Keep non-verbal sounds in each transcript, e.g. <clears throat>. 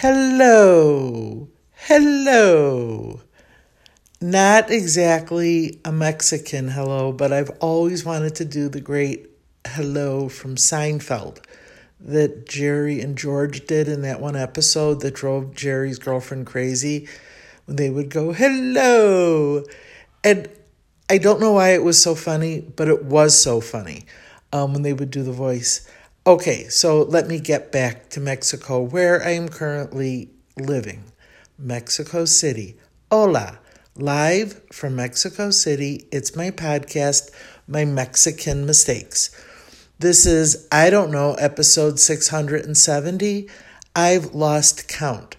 Hello. Hello. Not exactly a Mexican hello, but I've always wanted to do the great hello from Seinfeld that Jerry and George did in that one episode that drove Jerry's girlfriend crazy when they would go, hello. And I don't know why it was so funny, but it was so funny um, when they would do the voice. Okay, so let me get back to Mexico, where I am currently living. Mexico City. Hola, live from Mexico City. It's my podcast, My Mexican Mistakes. This is, I don't know, episode 670. I've lost count.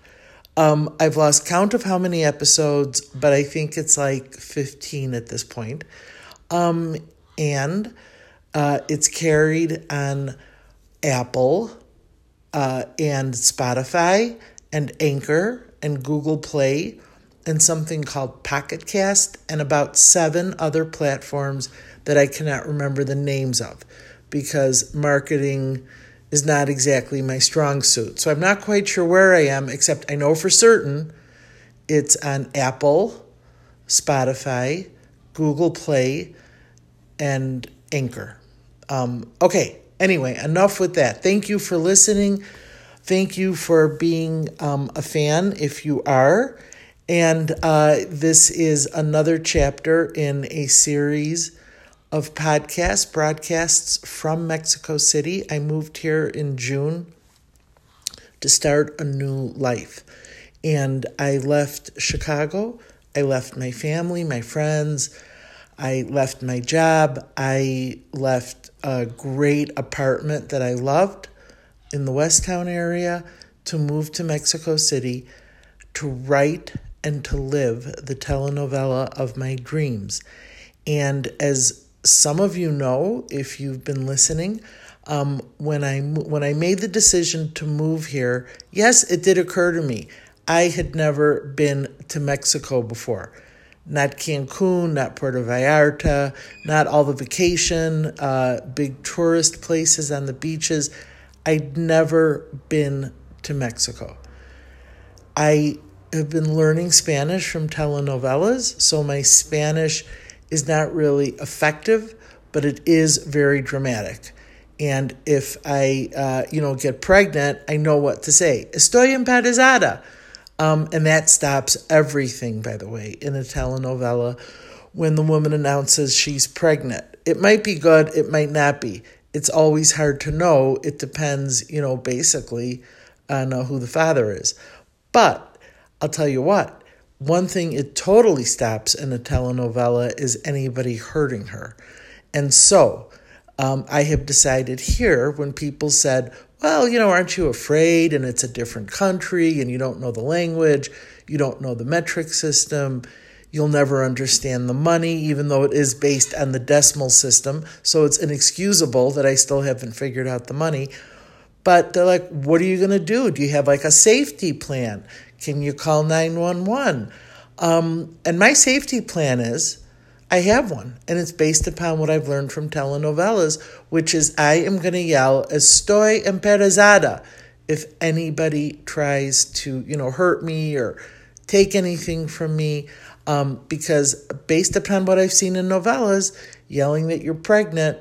Um, I've lost count of how many episodes, but I think it's like 15 at this point. Um, and uh, it's carried on Apple uh, and Spotify and Anchor and Google Play and something called Pocket Cast and about seven other platforms that I cannot remember the names of because marketing is not exactly my strong suit. So I'm not quite sure where I am, except I know for certain it's on Apple, Spotify, Google Play, and Anchor. Um, okay, anyway, enough with that. Thank you for listening. Thank you for being um, a fan if you are. And uh, this is another chapter in a series of podcasts, broadcasts from Mexico City. I moved here in June to start a new life. And I left Chicago. I left my family, my friends. I left my job. I left a great apartment that I loved in the West Town area to move to Mexico City to write and to live the telenovela of my dreams. And as some of you know, if you've been listening, um, when I when I made the decision to move here, yes, it did occur to me. I had never been to Mexico before not Cancun, not Puerto Vallarta, not all the vacation, uh, big tourist places on the beaches. I'd never been to Mexico. I have been learning Spanish from telenovelas, so my Spanish is not really effective, but it is very dramatic. And if I, uh, you know, get pregnant, I know what to say. Estoy embarazada um, and that stops everything, by the way, in a telenovela when the woman announces she's pregnant. It might be good, it might not be. It's always hard to know. It depends, you know, basically on uh, who the father is. But I'll tell you what, one thing it totally stops in a telenovela is anybody hurting her. And so um, I have decided here when people said, well, you know, aren't you afraid? And it's a different country and you don't know the language, you don't know the metric system, you'll never understand the money, even though it is based on the decimal system. So it's inexcusable that I still haven't figured out the money. But they're like, what are you going to do? Do you have like a safety plan? Can you call 911? Um, and my safety plan is I have one, and it's based upon what I've learned from telenovelas, which is I am going to yell "Estoy embarazada" if anybody tries to, you know, hurt me or take anything from me, um, because based upon what I've seen in novelas, yelling that you're pregnant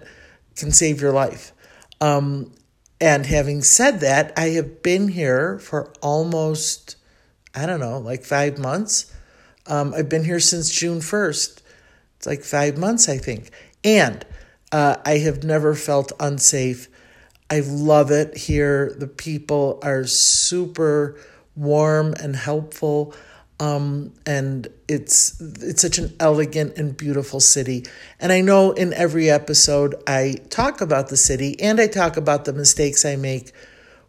can save your life. Um, and having said that, I have been here for almost, I don't know, like five months. Um, I've been here since June 1st. It's like five months, I think. And uh, I have never felt unsafe. I love it here. The people are super warm and helpful. Um, and it's it's such an elegant and beautiful city. And I know in every episode I talk about the city and I talk about the mistakes I make,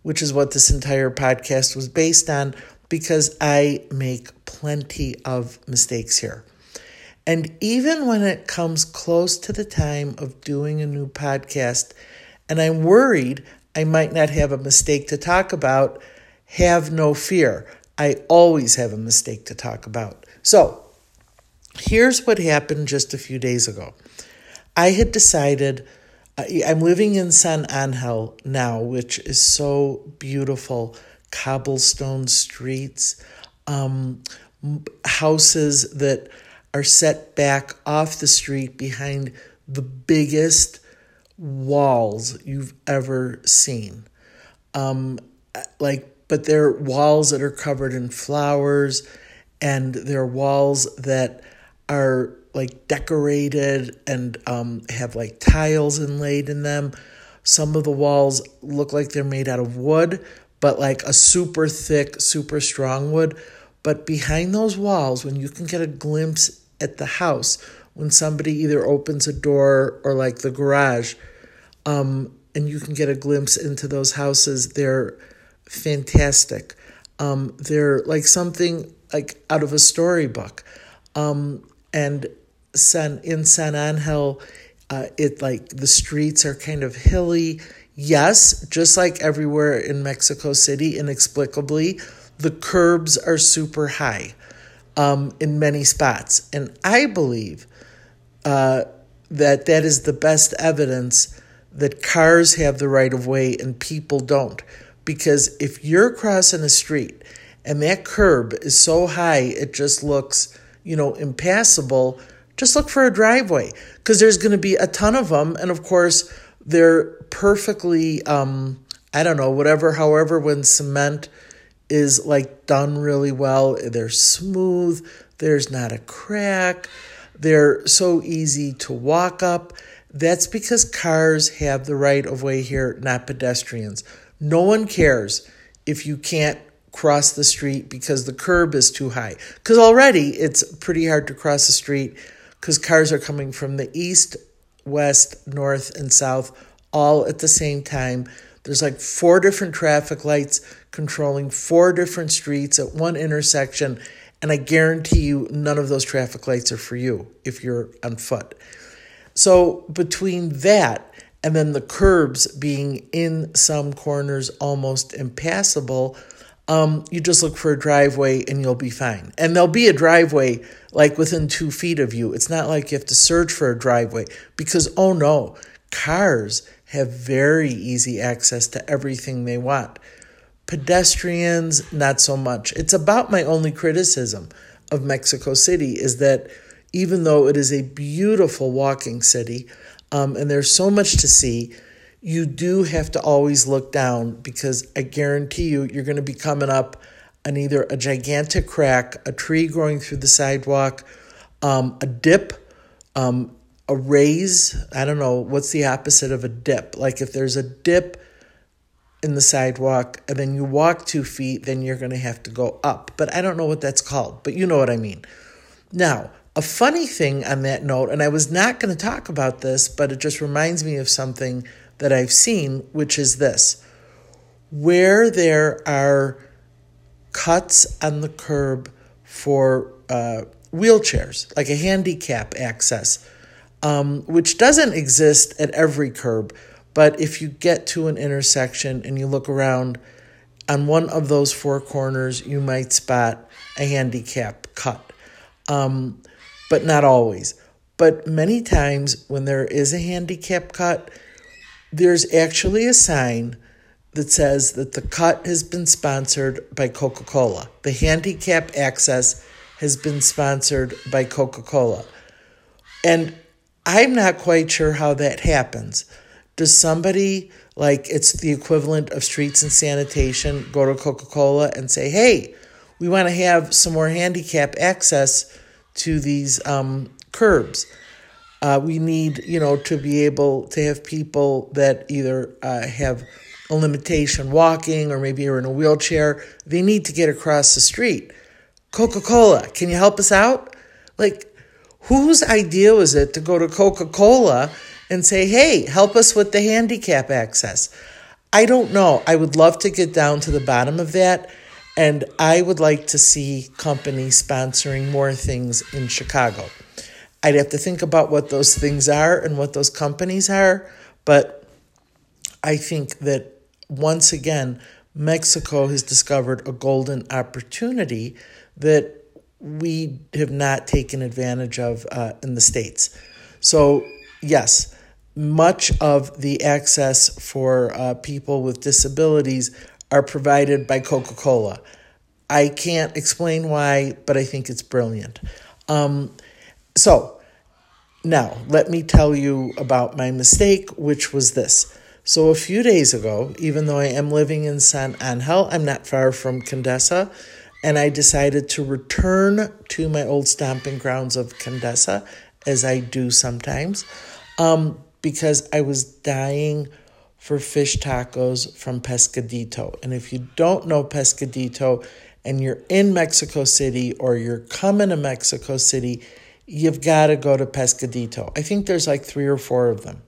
which is what this entire podcast was based on, because I make plenty of mistakes here. And even when it comes close to the time of doing a new podcast, and I'm worried I might not have a mistake to talk about, have no fear. I always have a mistake to talk about. So, here's what happened just a few days ago. I had decided, I'm living in San Angel now, which is so beautiful, cobblestone streets, um, houses that are set back off the street behind the biggest walls you've ever seen. Um, like, but they're walls that are covered in flowers, and they're walls that are like decorated and um, have like tiles inlaid in them. Some of the walls look like they're made out of wood, but like a super thick, super strong wood. But behind those walls, when you can get a glimpse at the house when somebody either opens a door or like the garage, um, and you can get a glimpse into those houses. They're fantastic. Um, they're like something like out of a storybook. Um, and San in San Angel, uh, it like the streets are kind of hilly. Yes, just like everywhere in Mexico City, inexplicably, the curbs are super high um, in many spots. And I believe uh, that that is the best evidence that cars have the right of way and people don't. Because if you're crossing a street and that curb is so high it just looks, you know, impassable, just look for a driveway because there's going to be a ton of them. And of course, they're perfectly, um, I don't know, whatever, however, when cement is like done really well. They're smooth, there's not a crack, they're so easy to walk up. That's because cars have the right of way here, not pedestrians. No one cares if you can't cross the street because the curb is too high. Because already it's pretty hard to cross the street because cars are coming from the east, west, north, and south all at the same time. There's like four different traffic lights controlling four different streets at one intersection. And I guarantee you, none of those traffic lights are for you if you're on foot. So, between that and then the curbs being in some corners almost impassable, um, you just look for a driveway and you'll be fine. And there'll be a driveway like within two feet of you. It's not like you have to search for a driveway because, oh no, cars have very easy access to everything they want. Pedestrians, not so much. It's about my only criticism of Mexico City is that even though it is a beautiful walking city um, and there's so much to see, you do have to always look down because I guarantee you, you're going to be coming up on either a gigantic crack, a tree growing through the sidewalk, um, a dip, um, a raise. I don't know what's the opposite of a dip. Like if there's a dip in the sidewalk and then you walk two feet, then you're going to have to go up. But I don't know what that's called, but you know what I mean. Now, a funny thing on that note, and I was not going to talk about this, but it just reminds me of something that I've seen, which is this where there are cuts on the curb for uh, wheelchairs, like a handicap access, um, which doesn't exist at every curb but if you get to an intersection and you look around on one of those four corners, you might spot a handicap cut. Um, but not always. But many times when there is a handicap cut, there's actually a sign that says that the cut has been sponsored by Coca Cola. The handicap access has been sponsored by Coca Cola. And I'm not quite sure how that happens. Does somebody, like it's the equivalent of streets and sanitation, go to Coca Cola and say, hey, we want to have some more handicap access to these um, curbs? Uh, we need, you know, to be able to have people that either uh, have a limitation walking or maybe are in a wheelchair. They need to get across the street. Coca Cola, can you help us out? Like, whose idea was it to go to Coca Cola and say, hey, help us with the handicap access. I don't know. I would love to get down to the bottom of that. And I would like to see companies sponsoring more things in Chicago. I'd have to think about what those things are and what those companies are. But I think that once again, Mexico has discovered a golden opportunity that we have not taken advantage of uh, in the States. So, yes, much of the access for uh, people with disabilities are provided by Coca Cola. I can't explain why, but I think it's brilliant. Um, so, now let me tell you about my mistake, which was this. So, a few days ago, even though I am living in San Angel, I'm not far from Condesa, and I decided to return to my old stomping grounds of Condesa, as I do sometimes, um, because I was dying for fish tacos from Pescadito. And if you don't know Pescadito and you're in Mexico City or you're coming to Mexico City, you've got to go to Pescadito. I think there's like three or four of them.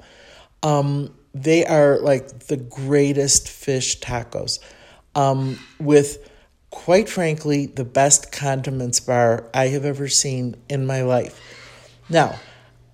Um, they are like the greatest fish tacos um, with, quite frankly, the best condiments bar I have ever seen in my life. Now,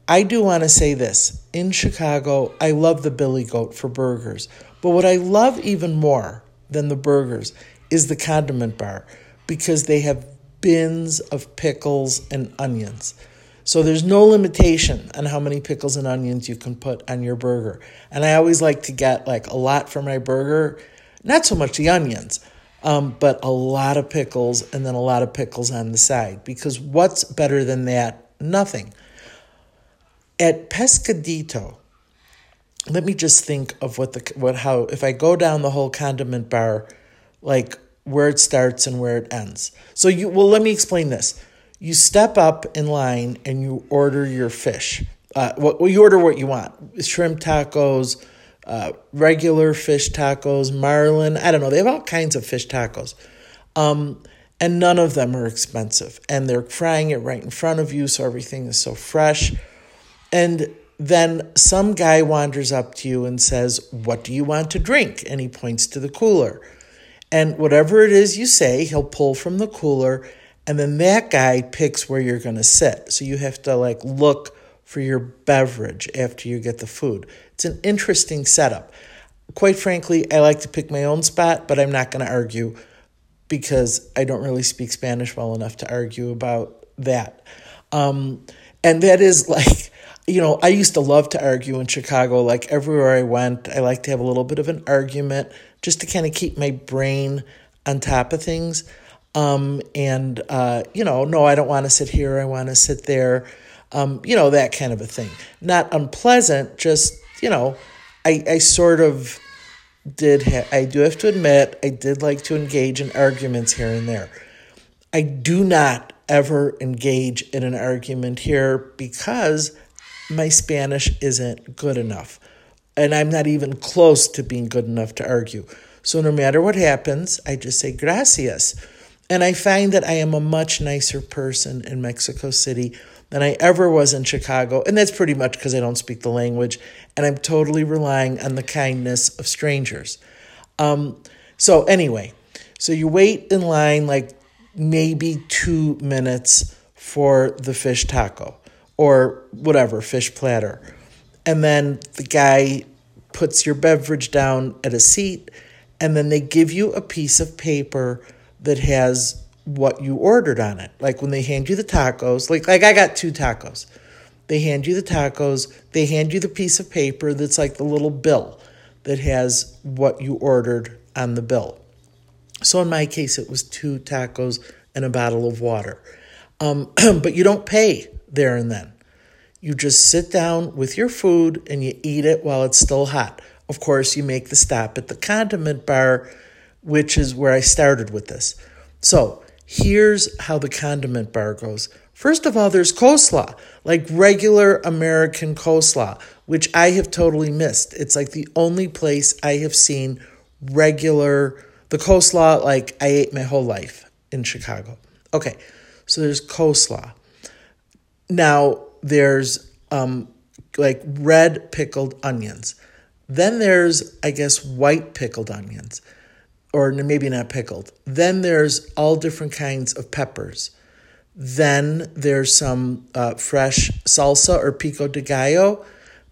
I do want to say this. In Chicago, I love the Billy Goat for burgers. But what I love even more than the burgers is the condiment bar because they have bins of pickles and onions. So there's no limitation on how many pickles and onions you can put on your burger. And I always like to get like a lot for my burger, not so much the onions, um, but a lot of pickles and then a lot of pickles on the side. Because what's better than that? Nothing. At Pescadito, let me just think of what the what how if I go down the whole condiment bar, like where it starts and where it ends. So you well, let me explain this you step up in line and you order your fish. Uh, what well, you order what you want: shrimp tacos, uh, regular fish tacos, marlin. I don't know. They have all kinds of fish tacos, um, and none of them are expensive. And they're frying it right in front of you, so everything is so fresh. And then some guy wanders up to you and says, "What do you want to drink?" And he points to the cooler. And whatever it is you say, he'll pull from the cooler and then that guy picks where you're going to sit. So you have to like look for your beverage after you get the food. It's an interesting setup. Quite frankly, I like to pick my own spot, but I'm not going to argue because I don't really speak Spanish well enough to argue about that. Um, and that is <laughs> like, you know, I used to love to argue in Chicago. Like everywhere I went, I like to have a little bit of an argument just to kind of keep my brain on top of things. Um, and, uh, you know, no, I don't want to sit here, I want to sit there, um, you know, that kind of a thing. Not unpleasant, just, you know, I, I sort of did, ha- I do have to admit, I did like to engage in arguments here and there. I do not ever engage in an argument here because my Spanish isn't good enough. And I'm not even close to being good enough to argue. So no matter what happens, I just say gracias and I find that I am a much nicer person in Mexico City than I ever was in Chicago. And that's pretty much because I don't speak the language and I'm totally relying on the kindness of strangers. Um, so, anyway, so you wait in line like maybe two minutes for the fish taco or whatever, fish platter. And then the guy puts your beverage down at a seat and then they give you a piece of paper that has what you ordered on it. Like when they hand you the tacos, like like I got two tacos. They hand you the tacos, they hand you the piece of paper that's like the little bill that has what you ordered on the bill. So in my case, it was two tacos and a bottle of water. Um, <clears throat> but you don't pay there and then. You just sit down with your food and you eat it while it's still hot. Of course, you make the stop at the condiment bar which is where I started with this. So here's how the condiment bar goes. First of all, there's coleslaw, like regular American coleslaw, which I have totally missed. It's like the only place I have seen regular, the coleslaw like I ate my whole life in Chicago. Okay, so there's coleslaw. Now there's um, like red pickled onions. Then there's, I guess, white pickled onions or maybe not pickled. Then there's all different kinds of peppers. Then there's some uh, fresh salsa or pico de gallo.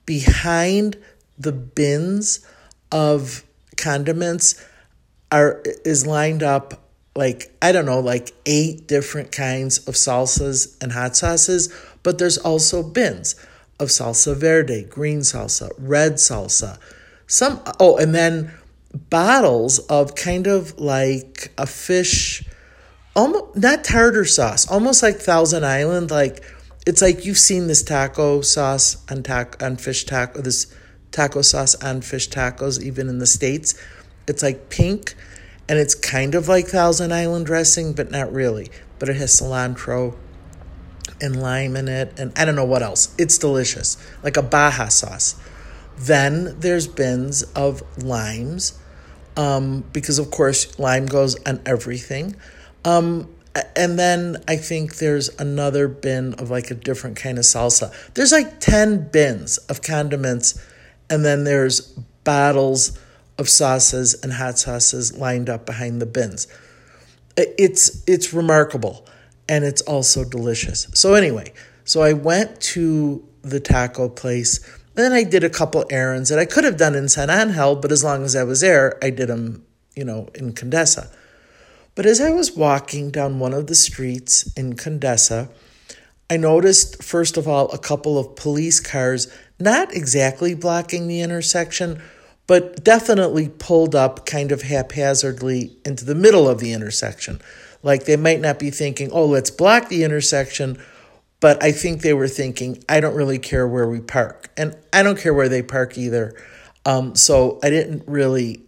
Behind the bins of condiments are is lined up like I don't know, like eight different kinds of salsas and hot sauces, but there's also bins of salsa verde, green salsa, red salsa. Some oh, and then bottles of kind of like a fish, almost not tartar sauce, almost like Thousand Island. Like it's like you've seen this taco sauce on taco on fish taco, this taco sauce on fish tacos, even in the states. It's like pink, and it's kind of like Thousand Island dressing, but not really. But it has cilantro and lime in it, and I don't know what else. It's delicious, like a Baja sauce. Then there's bins of limes, um, because of course lime goes on everything. Um, and then I think there's another bin of like a different kind of salsa. There's like 10 bins of condiments, and then there's bottles of sauces and hot sauces lined up behind the bins. It's it's remarkable and it's also delicious. So anyway, so I went to the taco place then I did a couple errands that I could have done in San Angel, but as long as I was there, I did them, you know, in Condesa. But as I was walking down one of the streets in Condesa, I noticed, first of all, a couple of police cars, not exactly blocking the intersection, but definitely pulled up kind of haphazardly into the middle of the intersection. Like they might not be thinking, oh, let's block the intersection but I think they were thinking, I don't really care where we park. And I don't care where they park either. Um, so I didn't really,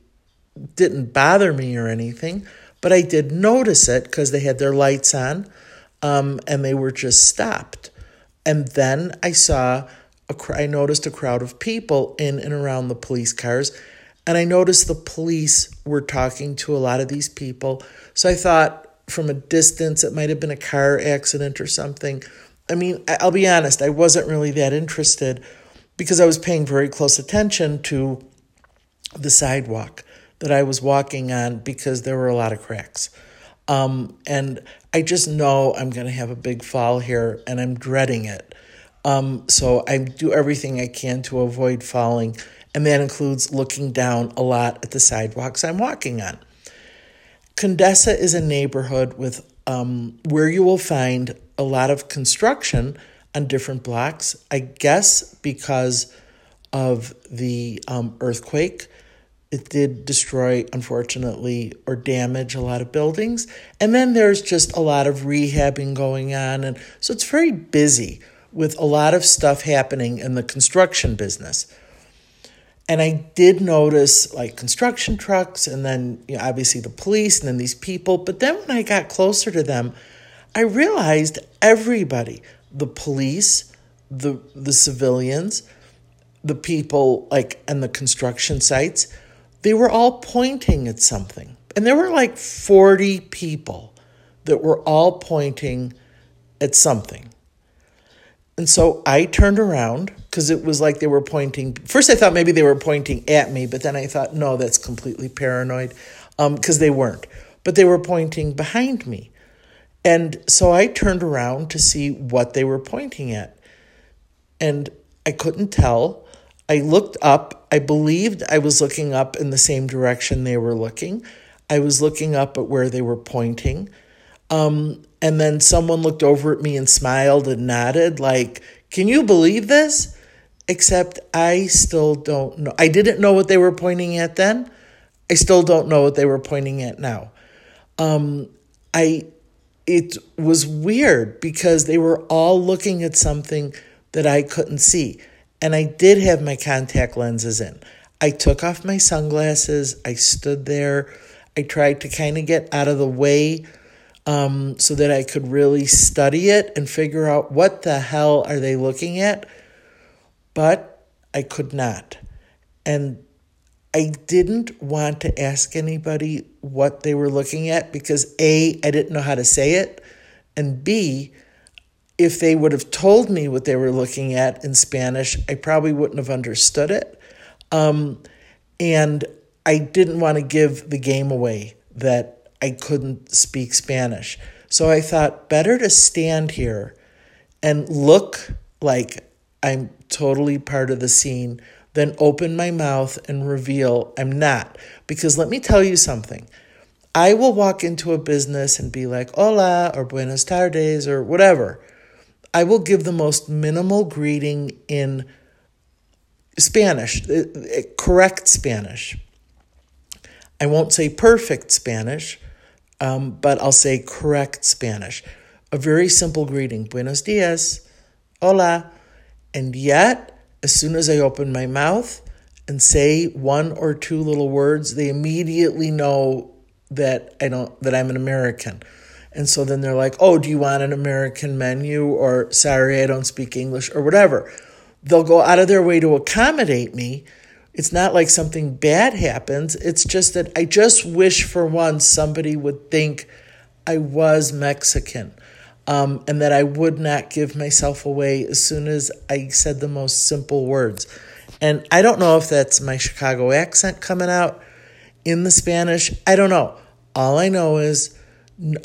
didn't bother me or anything. But I did notice it because they had their lights on um, and they were just stopped. And then I saw, a, I noticed a crowd of people in and around the police cars. And I noticed the police were talking to a lot of these people. So I thought from a distance, it might have been a car accident or something. I mean, I'll be honest, I wasn't really that interested because I was paying very close attention to the sidewalk that I was walking on because there were a lot of cracks. Um, and I just know I'm going to have a big fall here and I'm dreading it. Um, so I do everything I can to avoid falling, and that includes looking down a lot at the sidewalks I'm walking on. Condesa is a neighborhood with um, where you will find a lot of construction on different blocks. I guess because of the um, earthquake, it did destroy, unfortunately, or damage a lot of buildings. And then there's just a lot of rehabbing going on. And so it's very busy with a lot of stuff happening in the construction business. And I did notice like construction trucks and then you know, obviously the police and then these people. But then when I got closer to them, I realized everybody, the police, the the civilians, the people like and the construction sites, they were all pointing at something. And there were like 40 people that were all pointing at something. And so I turned around because it was like they were pointing. First, I thought maybe they were pointing at me, but then I thought, no, that's completely paranoid because um, they weren't. But they were pointing behind me. And so I turned around to see what they were pointing at. And I couldn't tell. I looked up. I believed I was looking up in the same direction they were looking. I was looking up at where they were pointing. Um, and then someone looked over at me and smiled and nodded, like, Can you believe this? Except I still don't know. I didn't know what they were pointing at then. I still don't know what they were pointing at now. Um, I it was weird because they were all looking at something that I couldn't see. And I did have my contact lenses in. I took off my sunglasses. I stood there. I tried to kind of get out of the way um, so that I could really study it and figure out what the hell are they looking at. But I could not. And I didn't want to ask anybody what they were looking at because A, I didn't know how to say it, and B, if they would have told me what they were looking at in Spanish, I probably wouldn't have understood it. Um, and I didn't want to give the game away that I couldn't speak Spanish. So I thought better to stand here and look like I'm totally part of the scene then open my mouth and reveal I'm not. Because let me tell you something. I will walk into a business and be like, hola, or buenas tardes, or whatever. I will give the most minimal greeting in Spanish, uh, uh, correct Spanish. I won't say perfect Spanish, um, but I'll say correct Spanish. A very simple greeting Buenos dias, hola. And yet, as soon as I open my mouth and say one or two little words, they immediately know that I don't that I'm an American. And so then they're like, "Oh, do you want an American menu or sorry, I don't speak English or whatever." They'll go out of their way to accommodate me. It's not like something bad happens. It's just that I just wish for once somebody would think I was Mexican. Um, and that I would not give myself away as soon as I said the most simple words. And I don't know if that's my Chicago accent coming out in the Spanish. I don't know. All I know is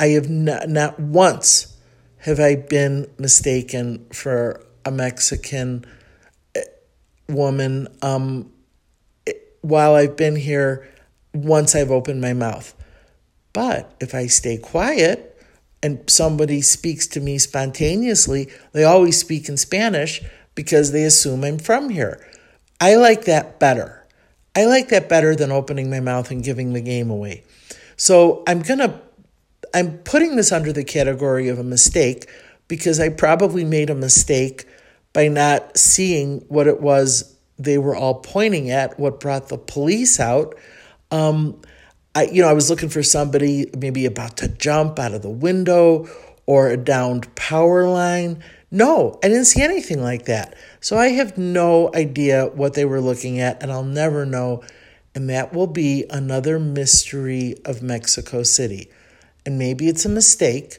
I have not, not once have I been mistaken for a Mexican eh, woman um, while I've been here once I've opened my mouth. But if I stay quiet and somebody speaks to me spontaneously, they always speak in Spanish because they assume I'm from here. I like that better. I like that better than opening my mouth and giving the game away. So I'm going to, I'm putting this under the category of a mistake because I probably made a mistake by not seeing what it was they were all pointing at, what brought the police out. Um, I, you know, I was looking for somebody maybe about to jump out of the window or a downed power line. No, I didn't see anything like that. So I have no idea what they were looking at, and I'll never know and that will be another mystery of Mexico City. And maybe it's a mistake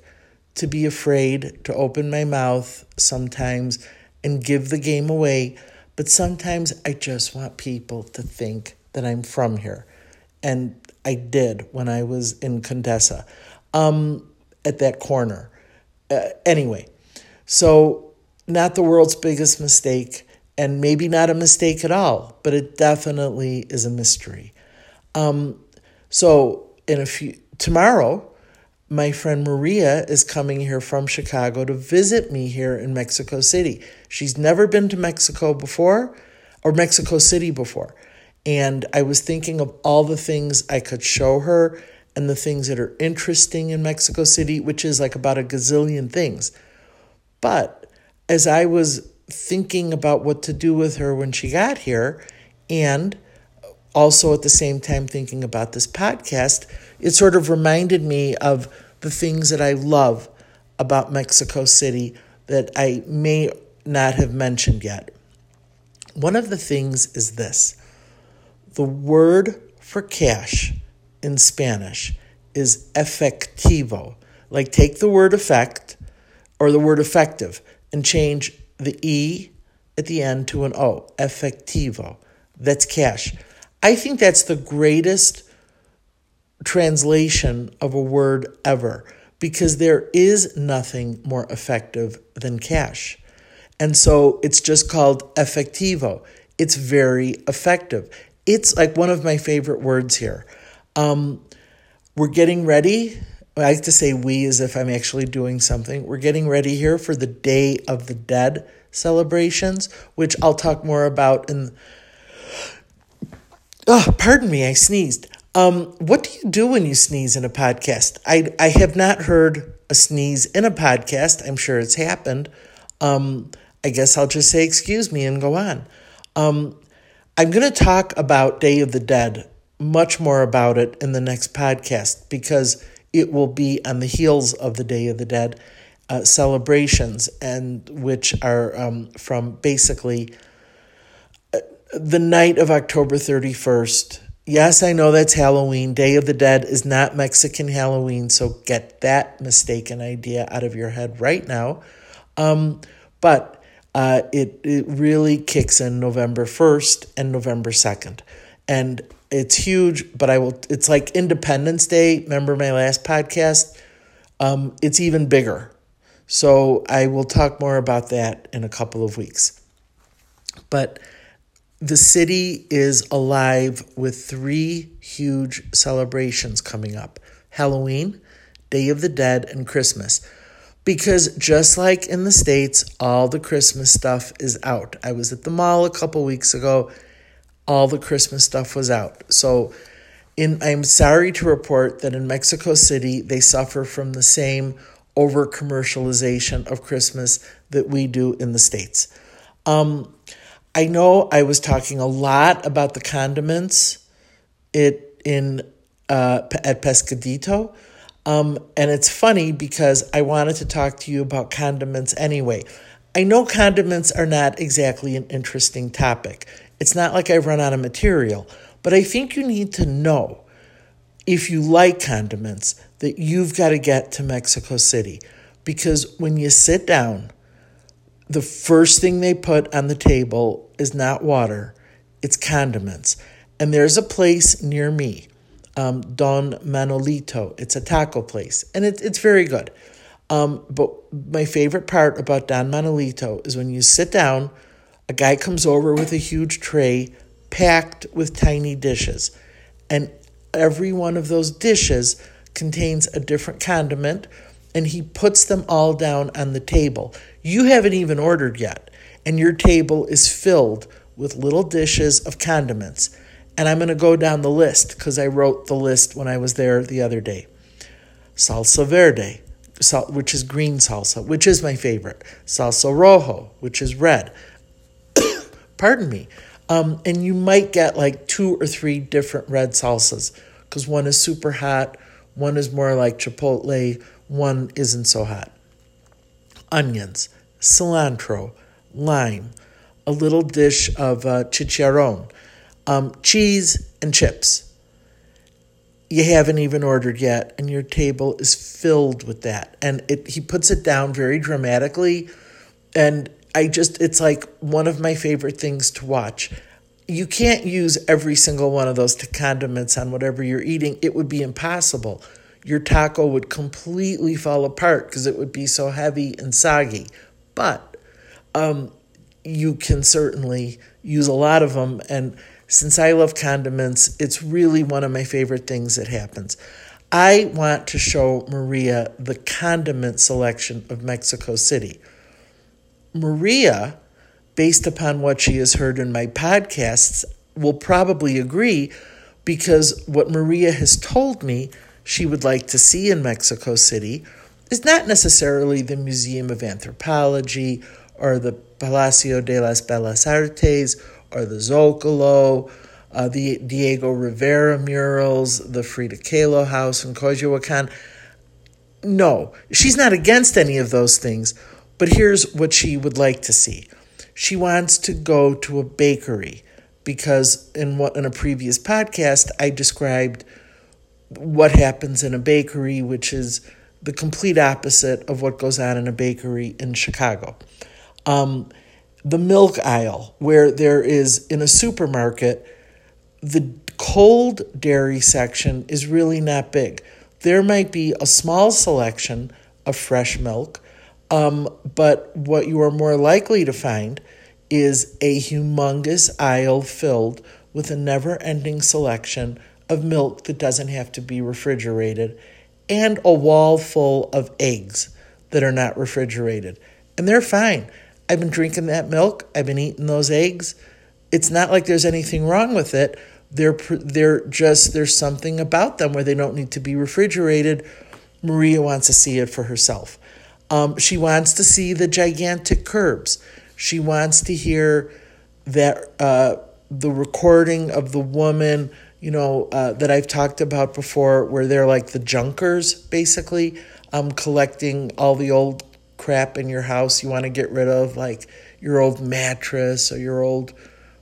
to be afraid to open my mouth sometimes and give the game away, but sometimes I just want people to think that I'm from here. And I did when I was in Condesa um, at that corner. Uh, anyway, so not the world's biggest mistake and maybe not a mistake at all, but it definitely is a mystery. Um, so in a few tomorrow, my friend Maria is coming here from Chicago to visit me here in Mexico City. She's never been to Mexico before or Mexico City before. And I was thinking of all the things I could show her and the things that are interesting in Mexico City, which is like about a gazillion things. But as I was thinking about what to do with her when she got here and also at the same time thinking about this podcast, it sort of reminded me of the things that I love about Mexico City that I may not have mentioned yet. One of the things is this the word for cash in Spanish is efectivo. Like take the word effect or the word effective and change the E at the end to an O, efectivo. That's cash. I think that's the greatest translation of a word ever because there is nothing more effective than cash. And so it's just called efectivo. It's very effective. It's like one of my favorite words here. Um, we're getting ready I like to say we as if I'm actually doing something. We're getting ready here for the Day of the Dead celebrations, which I'll talk more about in. Oh, pardon me, I sneezed. Um, what do you do when you sneeze in a podcast? I, I have not heard a sneeze in a podcast. I'm sure it's happened. Um, I guess I'll just say excuse me and go on. Um, I'm going to talk about Day of the Dead, much more about it in the next podcast because it will be on the heels of the Day of the Dead uh, celebrations, and which are um, from basically the night of October 31st. Yes, I know that's Halloween. Day of the Dead is not Mexican Halloween, so get that mistaken idea out of your head right now. Um, but uh, it, it really kicks in November 1st and November 2nd. And it's huge, but I will. It's like Independence Day. Remember my last podcast? Um, it's even bigger. So I will talk more about that in a couple of weeks. But the city is alive with three huge celebrations coming up Halloween, Day of the Dead, and Christmas. Because just like in the States, all the Christmas stuff is out. I was at the mall a couple weeks ago all the Christmas stuff was out. So In, I'm sorry to report that in Mexico City, they suffer from the same over commercialization of Christmas that we do in the States. Um, I know I was talking a lot about the condiments it in uh, at Pescadito. Um, and it's funny because I wanted to talk to you about condiments anyway. I know condiments are not exactly an interesting topic. It's not like I've run out of material, but I think you need to know if you like condiments that you've got to get to Mexico City because when you sit down, the first thing they put on the table is not water, it's condiments. And there's a place near me, um, Don Manolito. It's a taco place, and it, it's very good. Um, but my favorite part about Don Manolito is when you sit down, a guy comes over with a huge tray packed with tiny dishes. And every one of those dishes contains a different condiment, and he puts them all down on the table. You haven't even ordered yet, and your table is filled with little dishes of condiments. And I'm going to go down the list because I wrote the list when I was there the other day. Salsa verde, which is green salsa, which is my favorite. Salsa rojo, which is red. <coughs> Pardon me. Um, and you might get like two or three different red salsas because one is super hot, one is more like chipotle, one isn't so hot. Onions, cilantro, lime, a little dish of uh, chicharron um, cheese and chips. You haven't even ordered yet, and your table is filled with that. And it, he puts it down very dramatically. And I just, it's like one of my favorite things to watch. You can't use every single one of those condiments on whatever you're eating, it would be impossible. Your taco would completely fall apart because it would be so heavy and soggy. But um, you can certainly use a lot of them. And since I love condiments, it's really one of my favorite things that happens. I want to show Maria the condiment selection of Mexico City. Maria, based upon what she has heard in my podcasts, will probably agree because what Maria has told me she would like to see in Mexico City is not necessarily the Museum of Anthropology or the Palacio de las Bellas Artes or the Zocalo, uh, the Diego Rivera murals, the Frida Kahlo house in Coyoacan. No, she's not against any of those things, but here's what she would like to see. She wants to go to a bakery because in what in a previous podcast I described what happens in a bakery, which is the complete opposite of what goes on in a bakery in Chicago. Um, the milk aisle, where there is in a supermarket, the cold dairy section is really not big. There might be a small selection of fresh milk, um, but what you are more likely to find is a humongous aisle filled with a never ending selection of milk that doesn't have to be refrigerated and a wall full of eggs that are not refrigerated. And they're fine. I've been drinking that milk. I've been eating those eggs. It's not like there's anything wrong with it. They're they're just there's something about them where they don't need to be refrigerated. Maria wants to see it for herself. Um, she wants to see the gigantic curbs. She wants to hear that uh, the recording of the woman, you know, uh, that I've talked about before, where they're like the junkers, basically, um, collecting all the old crap in your house you want to get rid of, like your old mattress or your old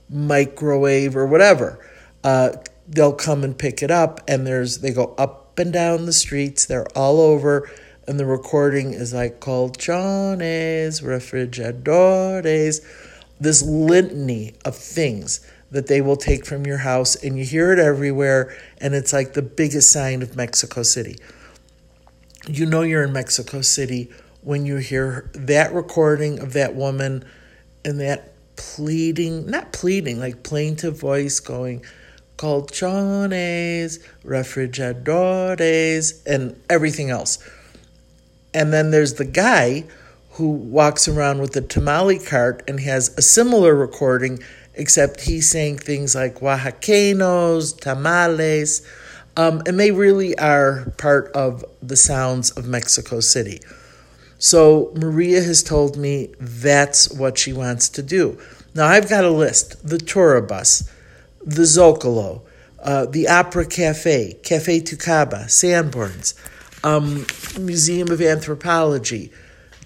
microwave or whatever. Uh, they'll come and pick it up, and there's they go up and down the streets. They're all over, and the recording is like colchones, refrigeradores, this litany of things that they will take from your house, and you hear it everywhere, and it's like the biggest sign of Mexico City. You know you're in Mexico City when you hear that recording of that woman and that pleading, not pleading, like plaintive voice going, colchones, refrigeradores, and everything else. And then there's the guy who walks around with a tamale cart and has a similar recording, except he's saying things like oaxaqueños, tamales, Um, and they really are part of the sounds of Mexico City. So Maria has told me that's what she wants to do. Now I've got a list the Turibus, the Zocalo, uh, the Opera Cafe, Cafe Tacuba, Sanborns, um, Museum of Anthropology,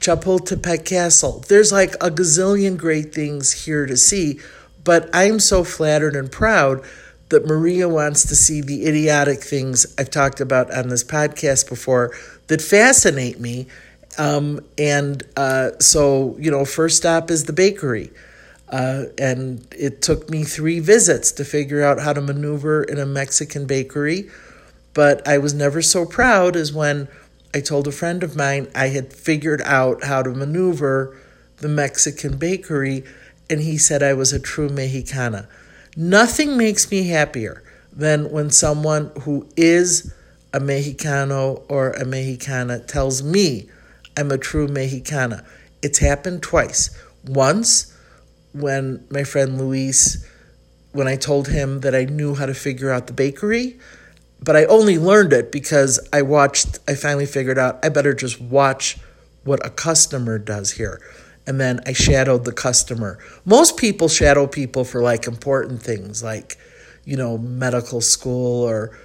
Chapultepec Castle. There's like a gazillion great things here to see, but I'm so flattered and proud that Maria wants to see the idiotic things I've talked about on this podcast before that fascinate me. Um, and uh, so, you know, first stop is the bakery. Uh, and it took me three visits to figure out how to maneuver in a Mexican bakery. But I was never so proud as when I told a friend of mine I had figured out how to maneuver the Mexican bakery, and he said I was a true Mexicana. Nothing makes me happier than when someone who is a Mexicano or a Mexicana tells me I'm a true Mexicana. It's happened twice. Once when my friend Luis, when I told him that I knew how to figure out the bakery, but I only learned it because I watched, I finally figured out I better just watch what a customer does here and then I shadowed the customer. Most people shadow people for like important things like, you know, medical school or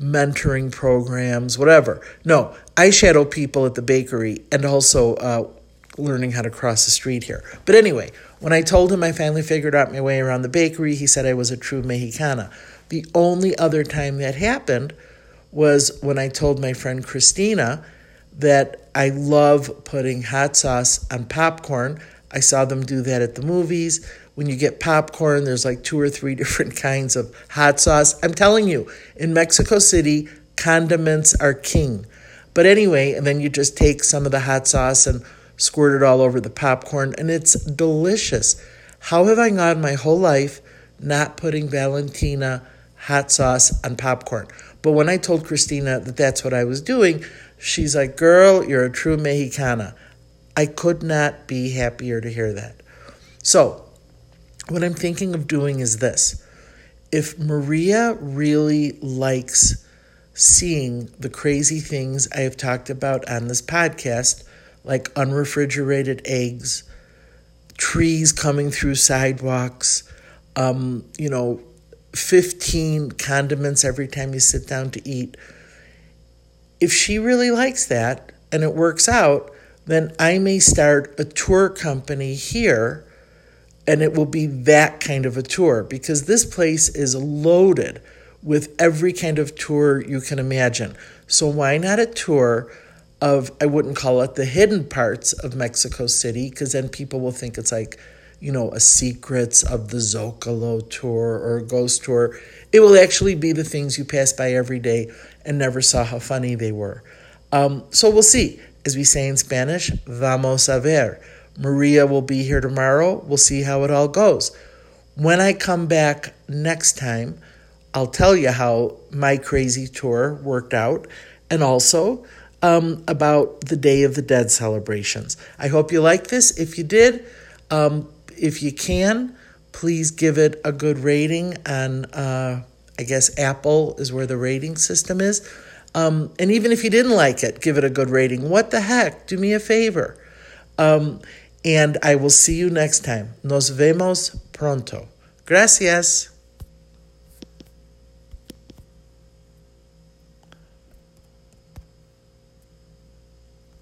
mentoring programs, whatever. No, I shadow people at the bakery and also uh, learning how to cross the street here. But anyway, when I told him I finally figured out my way around the bakery, he said I was a true Mexicana. The only other time that happened was when I told my friend Christina that I love putting hot sauce on popcorn. I saw them do that at the movies. When you get popcorn, there's like two or three <laughs> different kinds of hot sauce. I'm telling you, in Mexico City, condiments are king. But anyway, and then you just take some of the hot sauce and squirt it all over the popcorn, and it's delicious. How have I gone my whole life not putting Valentina hot sauce on popcorn? But when I told Christina that that's what I was doing, She's like, Girl, you're a true Mexicana. I could not be happier to hear that. So, what I'm thinking of doing is this. If Maria really likes seeing the crazy things I have talked about on this podcast, like unrefrigerated eggs, trees coming through sidewalks, um, you know, 15 condiments every time you sit down to eat, if she really likes that and it works out, then I may start a tour company here and it will be that kind of a tour because this place is loaded with every kind of tour you can imagine. So, why not a tour of, I wouldn't call it the hidden parts of Mexico City because then people will think it's like, you know, a secrets of the Zocalo tour or a ghost tour. It will actually be the things you pass by every day and never saw how funny they were. Um, so we'll see. As we say in Spanish, vamos a ver. Maria will be here tomorrow. We'll see how it all goes. When I come back next time, I'll tell you how my crazy tour worked out and also um, about the Day of the Dead celebrations. I hope you like this. If you did, um, if you can, please give it a good rating on. Uh, I guess Apple is where the rating system is. Um, and even if you didn't like it, give it a good rating. What the heck? Do me a favor. Um, and I will see you next time. Nos vemos pronto. Gracias.